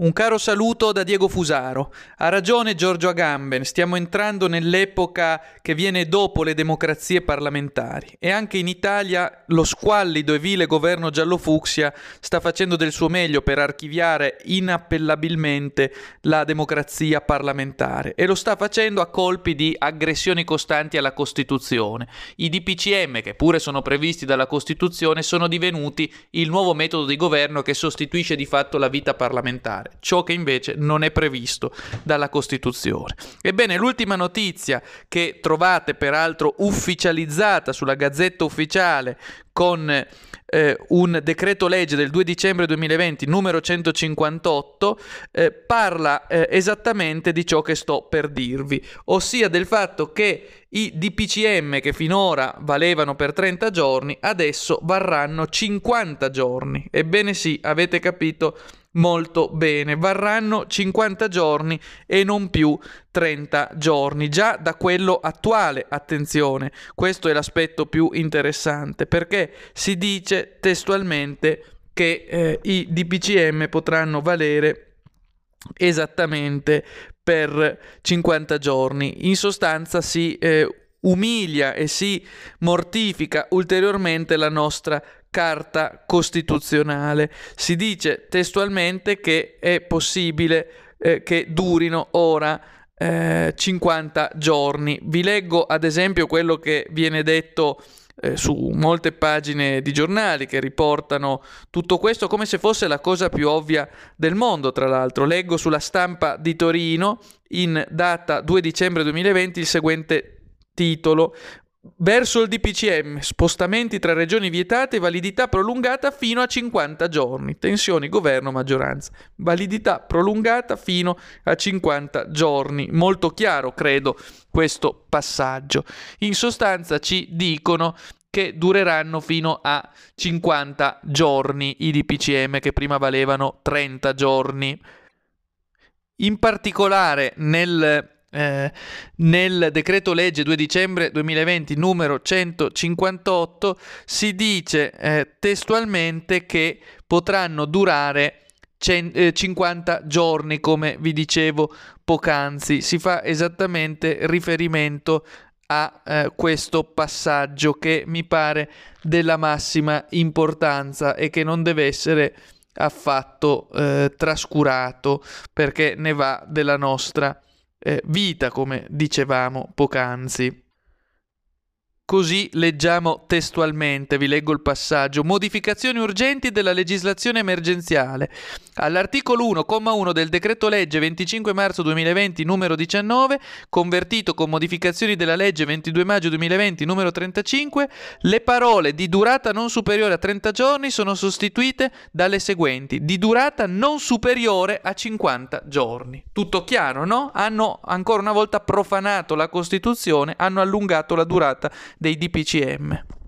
Un caro saluto da Diego Fusaro. Ha ragione Giorgio Agamben, stiamo entrando nell'epoca che viene dopo le democrazie parlamentari e anche in Italia lo squallido e vile governo giallo-fucsia sta facendo del suo meglio per archiviare inappellabilmente la democrazia parlamentare e lo sta facendo a colpi di aggressioni costanti alla Costituzione. I DPCM, che pure sono previsti dalla Costituzione, sono divenuti il nuovo metodo di governo che sostituisce di fatto la vita parlamentare ciò che invece non è previsto dalla Costituzione. Ebbene, l'ultima notizia che trovate peraltro ufficializzata sulla Gazzetta Ufficiale con eh, un decreto legge del 2 dicembre 2020 numero 158 eh, parla eh, esattamente di ciò che sto per dirvi, ossia del fatto che i DPCM che finora valevano per 30 giorni adesso varranno 50 giorni. Ebbene sì, avete capito molto bene. Varranno 50 giorni e non più 30 giorni, già da quello attuale. Attenzione, questo è l'aspetto più interessante perché si dice testualmente che eh, i DPCM potranno valere esattamente per 50 giorni. In sostanza si eh, umilia e si mortifica ulteriormente la nostra Carta Costituzionale. Si dice testualmente che è possibile eh, che durino ora eh, 50 giorni. Vi leggo ad esempio quello che viene detto eh, su molte pagine di giornali che riportano tutto questo come se fosse la cosa più ovvia del mondo, tra l'altro. Leggo sulla stampa di Torino in data 2 dicembre 2020 il seguente titolo Verso il DPCM, spostamenti tra regioni vietate, validità prolungata fino a 50 giorni. Tensioni governo-maggioranza. Validità prolungata fino a 50 giorni. Molto chiaro, credo, questo passaggio. In sostanza ci dicono che dureranno fino a 50 giorni i DPCM che prima valevano 30 giorni. In particolare nel eh, nel decreto legge 2 dicembre 2020 numero 158 si dice eh, testualmente che potranno durare 50 eh, giorni come vi dicevo poc'anzi. Si fa esattamente riferimento a eh, questo passaggio che mi pare della massima importanza e che non deve essere affatto eh, trascurato perché ne va della nostra eh, vita, come dicevamo poc'anzi. Così leggiamo testualmente, vi leggo il passaggio, modificazioni urgenti della legislazione emergenziale. All'articolo 1, comma 1 del decreto legge 25 marzo 2020 numero 19, convertito con modificazioni della legge 22 maggio 2020 numero 35, le parole di durata non superiore a 30 giorni sono sostituite dalle seguenti, di durata non superiore a 50 giorni. Tutto chiaro, no? Hanno ancora una volta profanato la Costituzione, hanno allungato la durata dei DPCM.